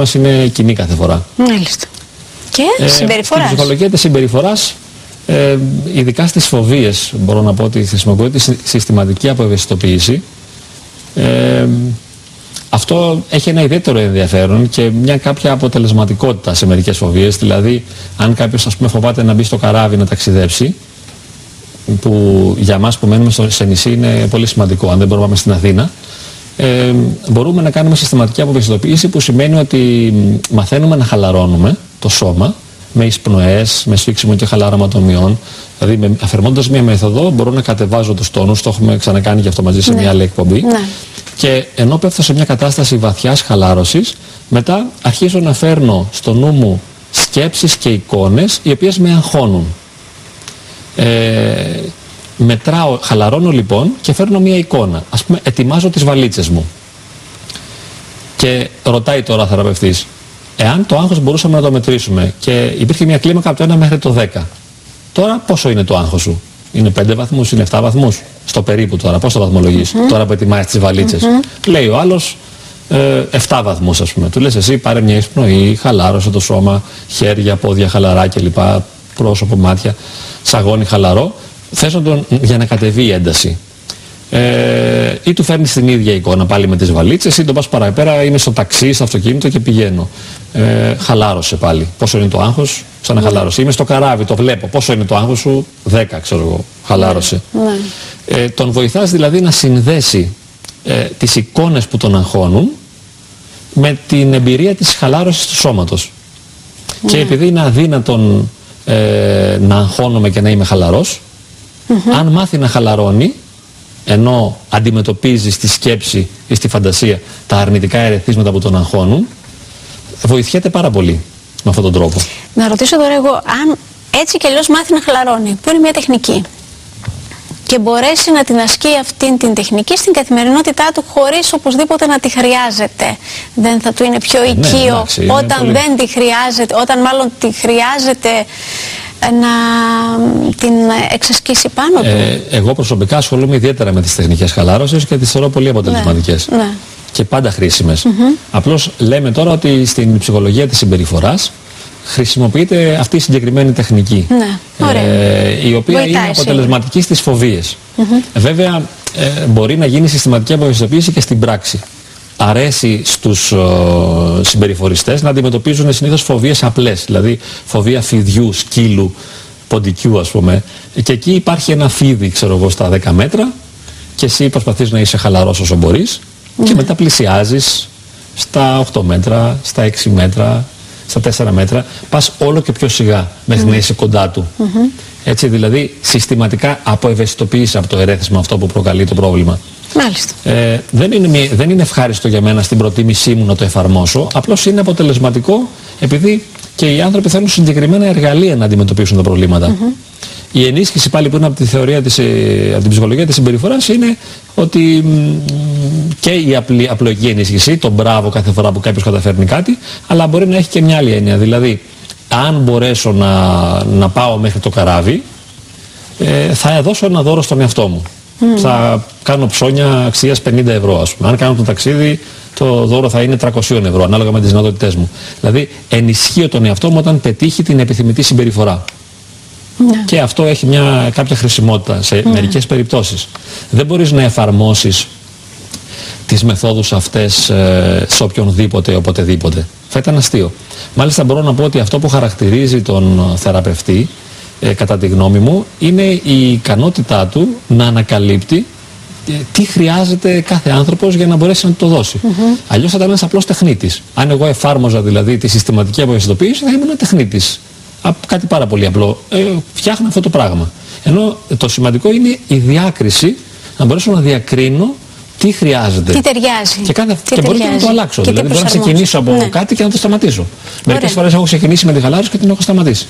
μας είναι κοινή κάθε φορά. Μάλιστα. Και ε, συμπεριφοράς. Η ψυχολογία της συμπεριφοράς, ε, ειδικά στις φοβίες, μπορώ να πω ότι χρησιμοποιείται συστηματική αποευαισθητοποίηση. Ε, αυτό έχει ένα ιδιαίτερο ενδιαφέρον και μια κάποια αποτελεσματικότητα σε μερικές φοβίες. Δηλαδή, αν κάποιος φοβάται να μπει στο καράβι να ταξιδέψει, που για μας που μένουμε στο, σε νησί είναι πολύ σημαντικό, αν δεν μπορούμε να πάμε στην Αθήνα, ε, μπορούμε να κάνουμε συστηματική αποβαισθητοποίηση που σημαίνει ότι μαθαίνουμε να χαλαρώνουμε το σώμα με εισπνοές, με σφίξιμο και χαλάραμα των μειών. Δηλαδή, αφαιρμόντας μια μεθοδό, μπορώ να κατεβάζω τους τόνους, το έχουμε ξανακάνει και αυτό μαζί σε Ναι. μια άλλη εκπομπή. Ναι. Και ενώ πέφτω σε μια κατάσταση βαθιάς χαλάρωσης, μετά αρχίζω να φέρνω στο νου μου σκέψεις και εικόνες οι οποίες με αγχώνουν. Ε, μετράω, χαλαρώνω λοιπόν και φέρνω μια εικόνα. Ας πούμε, ετοιμάζω τις βαλίτσες μου. Και ρωτάει τώρα ο θεραπευτής, εάν το άγχος μπορούσαμε να το μετρήσουμε και υπήρχε μια κλίμακα από το 1 μέχρι το 10, τώρα πόσο είναι το άγχος σου; Είναι 5 βαθμούς, είναι 7 βαθμούς; Στο περίπου τώρα, πώς το βαθμολογείς, τώρα που ετοιμάζεις τις βαλίτσες; Λέει ο άλλος, ε, 7 βαθμούς ας πούμε. Του λες εσύ πάρε μια εισπνοή, χαλάρωσε το σώμα, χέρια, πόδια χαλαρά κλπ. Πρόσωπο, μάτια, σαγόνι χαλαρό. Θες να τον, για να κατεβεί η ένταση. Ε, ή του φέρνει την ίδια εικόνα πάλι με τις βαλίτσες ή τον πας παραπέρα, είμαι στο ταξί, στο αυτοκίνητο και πηγαίνω. Ε, χαλάρωσε πάλι. Πόσο είναι το άγχος, ξαναχαλάρωσε. Είμαι στο καράβι, το βλέπω. Πόσο είναι το άγχος σου, 10 ξέρω εγώ, χαλάρωσε. Ναι. Ε, τον βοηθάς δηλαδή να συνδέσει ε, τις εικόνες που τον αγχώνουν με την εμπειρία της χαλάρωσης του σώματος. Και επειδή είναι αδύνατον ε, να αγχώνομαι και να είμαι χαλαρός, αν μάθει να χαλαρώνει, ενώ αντιμετωπίζει στη σκέψη ή στη φαντασία τα αρνητικά ερεθίσματα που τον αγχώνουν, βοηθιέται πάρα πολύ με αυτόν τον τρόπο. Να ρωτήσω τώρα εγώ, αν έτσι κι αλλιώς μάθει να χαλαρώνει, που είναι μια τεχνική, και μπορέσει να την ασκεί αυτήν την τεχνική στην καθημερινότητά του χωρίς οπωσδήποτε να τη χρειάζεται. Δεν θα του είναι πιο οικείο Ναι, εντάξει, είναι όταν πολύ- δεν τη χρειάζεται, όταν μάλλον τη χρειάζεται ε, να την εξασκήσει πάνω του. Ε, εγώ προσωπικά ασχολούμαι ιδιαίτερα με τις τεχνικές χαλάρωσης και τις θεωρώ πολύ αποτελεσματικές. ναι. Και πάντα χρήσιμες. Απλώς λέμε τώρα ότι στην ψυχολογία της συμπεριφοράς χρησιμοποιείται αυτή η συγκεκριμένη τεχνική. Ναι, ωραία. Ε, η οποία Βοηθάει είναι αποτελεσματική στις φοβίες. Βέβαια, ε, μπορεί να γίνει συστηματική αποβαισθητοποίηση και στην πράξη. Αρέσει στους ε, συμπεριφοριστές να αντιμετωπίζουν συνήθως φοβίες απλές, δηλαδή φοβία φιδιού, σκύλου, ποντικού ας πούμε. Και εκεί υπάρχει ένα φίδι, ξέρω εγώ, στα 10 μέτρα και εσύ προσπαθείς να είσαι χαλαρός όσο μπορείς και μετά πλησιάζεις στα 8 μέτρα, στα 6 μέτρα, στα 4 μέτρα, πας όλο και πιο σιγά μέχρι να είσαι κοντά του. Έτσι δηλαδή συστηματικά αποευαισθητοποιείς από το ερέθισμα αυτό που προκαλεί το πρόβλημα. Μάλιστα. Ε, δεν, είναι, μη- δεν είναι ευχάριστο για μένα στην προτίμησή μου να το εφαρμόσω, απλώς είναι αποτελεσματικό επειδή και οι άνθρωποι θέλουν συγκεκριμένα εργαλεία να αντιμετωπίσουν τα προβλήματα. Η ενίσχυση πάλι που είναι από τη θεωρία της, ε, από την ψυχολογία της συμπεριφοράς είναι ότι μ, και η απλή, απλοϊκή ενίσχυση, το μπράβο κάθε φορά που κάποιος καταφέρνει κάτι, αλλά μπορεί να έχει και μια άλλη έννοια. Δηλαδή, αν μπορέσω να, να πάω μέχρι το καράβι, ε, θα δώσω ένα δώρο στον εαυτό μου. Θα κάνω ψώνια αξίας 50 ευρώ, ας πούμε. Αν κάνω το ταξίδι, το δώρο θα είναι 300 ευρώ, ανάλογα με τις δυνατότητές μου. Δηλαδή, ενισχύω τον εαυτό μου όταν πετύχει την επιθυμητή συμπεριφορά. Και αυτό έχει μια, κάποια χρησιμότητα σε μερικές περιπτώσεις. Δεν μπορείς να εφαρμόσεις τις μεθόδους αυτές ε, σε οποιονδήποτε οποτεδήποτε. Θα ήταν αστείο. Μάλιστα μπορώ να πω ότι αυτό που χαρακτηρίζει τον ε, θεραπευτή, ε, κατά τη γνώμη μου, είναι η ικανότητά του να ανακαλύπτει ε, τι χρειάζεται κάθε άνθρωπος για να μπορέσει να του το δώσει. Αλλιώς θα ήταν ένας απλός τεχνίτης. Αν εγώ εφάρμοζα δηλαδή τη συστηματική αποευαισθητοποίηση θα ήμουν ένα τεχνίτης. Α- Κάτι πάρα πολύ απλό. Ε, φτιάχνω αυτό το πράγμα. Ενώ το σημαντικό είναι η διάκριση, να μπορέσω να διακρίνω τι χρειάζεται. Τι ταιριάζει. Και, κάθε, Τι και μπορεί και να ταιριάζει. το αλλάξω. Και τι δηλαδή, μπορώ να προσαρμόζω. ξεκινήσω από Ναι. κάτι και να το σταματήσω. Μερικές Ωραία. φορές έχω ξεκινήσει με τη χαλάρωση και την έχω σταματήσει.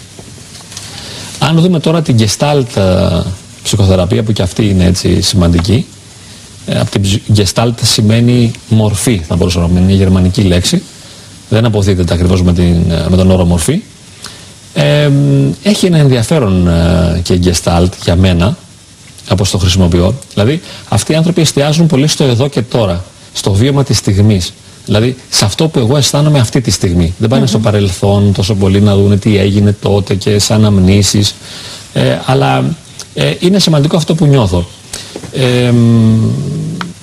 Αν δούμε τώρα την Gestalt ε, ψυχοθεραπεία, που και αυτή είναι έτσι σημαντική, ε, από την ψ- Gestalt σημαίνει μορφή, θα μπορούσα να πούμε, είναι μια γερμανική λέξη. Δεν αποδίδεται ακριβώς με, την, ε, με τον όρο μορφή. Ε, μ, έχει ένα ενδιαφέρον ε, και η Gestalt για μένα, όπως το χρησιμοποιώ. Δηλαδή, αυτοί οι άνθρωποι εστιάζουν πολύ στο εδώ και τώρα, στο βίωμα της στιγμής. Δηλαδή σε αυτό που εγώ αισθάνομαι αυτή τη στιγμή. Δεν πάνε στο παρελθόν τόσο πολύ να δουν τι έγινε τότε και σαν αναμνήσεις. Ε, αλλά ε, είναι σημαντικό αυτό που νιώθω. Ε,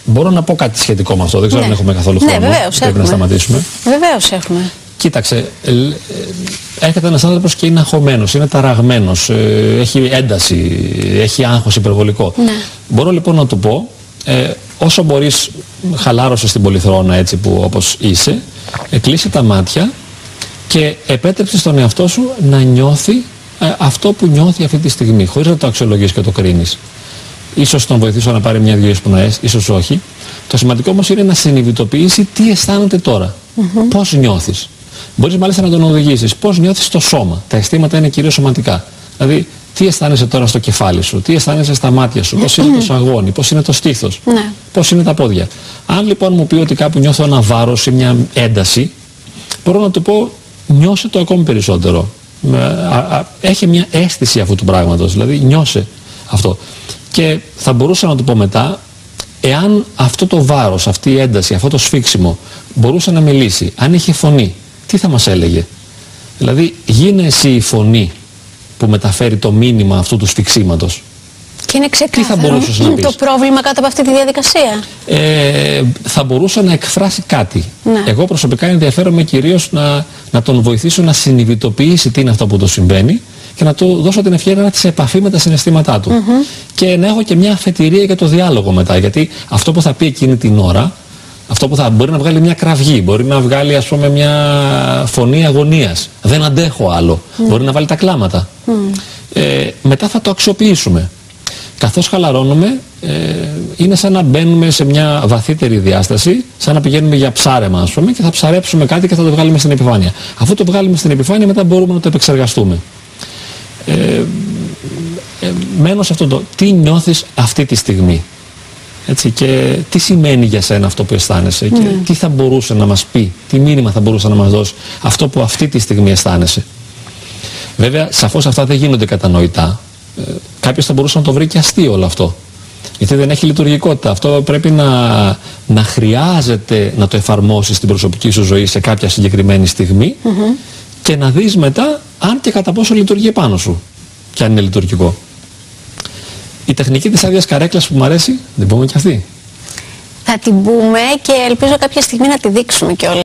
μπορώ να πω κάτι σχετικό με αυτό. Δεν ξέρω Ναι. αν έχουμε καθόλου Ναι, χρόνο. βεβαίως, Πρέπει να έχουμε. σταματήσουμε. Βεβαίως έχουμε. Κοίταξε, ε, ε, έρχεται ένας άνθρωπος και είναι αγχωμένος, είναι ταραγμένος, ε, έχει ένταση, έχει άγχος υπερβολικό. Ναι. Μπορώ λοιπόν να του πω, ε, όσο μπορείς χαλάρωσες στην πολυθρόνα έτσι που όπως είσαι, ε, κλείσε τα μάτια και επέτρεψε στον εαυτό σου να νιώθει ε, αυτό που νιώθει αυτή τη στιγμή, χωρίς να το αξιολογείς και το κρίνεις. Ίσως τον βοηθήσω να πάρει μια-δυο εισπνοές, ίσως όχι. Το σημαντικό όμως είναι να συνειδητοποιήσει τι αισθάνεται τώρα. Πώς νιώθεις. Μπορείς μάλιστα να τον οδηγήσεις. Πώς νιώθεις στο σώμα. Τα αισθήματα είναι κυρίως σωματικά. Δηλαδή, τι αισθάνεσαι τώρα στο κεφάλι σου, τι αισθάνεσαι στα μάτια σου, πώς είναι το σαγόνι, πώς είναι το στήθος, Ναι. Πώς είναι τα πόδια. Αν λοιπόν μου πει ότι κάπου νιώθω ένα βάρος ή μια ένταση, μπορώ να του πω νιώσε το ακόμη περισσότερο. Με- α- α- Έχει μια αίσθηση αυτού του πράγματος, δηλαδή νιώσε αυτό. Και θα μπορούσα να του πω μετά, εάν αυτό το βάρος, αυτή η ένταση, αυτό το σφίξιμο μπορούσε να μιλήσει, αν είχε φωνή, τι θα μας έλεγε; Δηλαδή γίνε εσύ η φωνή που μεταφέρει το μήνυμα αυτού του σφιξίματος. Και είναι ξεκάθαρο μπορούσες να πεις; το πρόβλημα κάτω από αυτή τη διαδικασία. ε, θα μπορούσε να εκφράσει κάτι. Ναι. Εγώ προσωπικά ενδιαφέρομαι κυρίως να, να τον βοηθήσω να συνειδητοποιήσει τι είναι αυτό που το συμβαίνει και να του δώσω την ευκαιρία να έρθει σε επαφή με τα συναισθήματά του. Και να έχω και μια αφετηρία για το διάλογο μετά. Γιατί αυτό που θα πει εκείνη την ώρα, αυτό που θα μπορεί να βγάλει μια κραυγή, μπορεί να βγάλει ας πούμε μια φωνή αγωνίας. Δεν αντέχω άλλο. Μπορεί να βάλει τα κλάματα. Ε, μετά θα το αξιοποιήσουμε. Καθώς χαλαρώνουμε, ε, είναι σαν να μπαίνουμε σε μια βαθύτερη διάσταση, σαν να πηγαίνουμε για ψάρεμα, ας πούμε, και θα ψαρέψουμε κάτι και θα το βγάλουμε στην επιφάνεια. Αφού το βγάλουμε στην επιφάνεια, μετά μπορούμε να το επεξεργαστούμε. Ε, ε, μένω σε αυτό το τι νιώθεις αυτή τη στιγμή; Έτσι, και τι σημαίνει για σένα αυτό που αισθάνεσαι και τι θα μπορούσε να μας πει, τι μήνυμα θα μπορούσε να μας δώσει αυτό που αυτή τη στιγμή αισθάνεσαι; Βέβαια, σαφώς αυτά δεν γίνονται κατανοητά. Ε, κάποιος θα μπορούσε να το βρει και αστείο όλο αυτό. Γιατί δεν έχει λειτουργικότητα. Αυτό πρέπει να, να χρειάζεται να το εφαρμόσεις στην προσωπική σου ζωή σε κάποια συγκεκριμένη στιγμή και να δεις μετά αν και κατά πόσο λειτουργεί επάνω σου και αν είναι λειτουργικό. Η τεχνική της άδειας καρέκλας που μου αρέσει, δεν πούμε και αυτή. Θα την πούμε και ελπίζω κάποια στιγμή να τη δείξουμε κιόλας.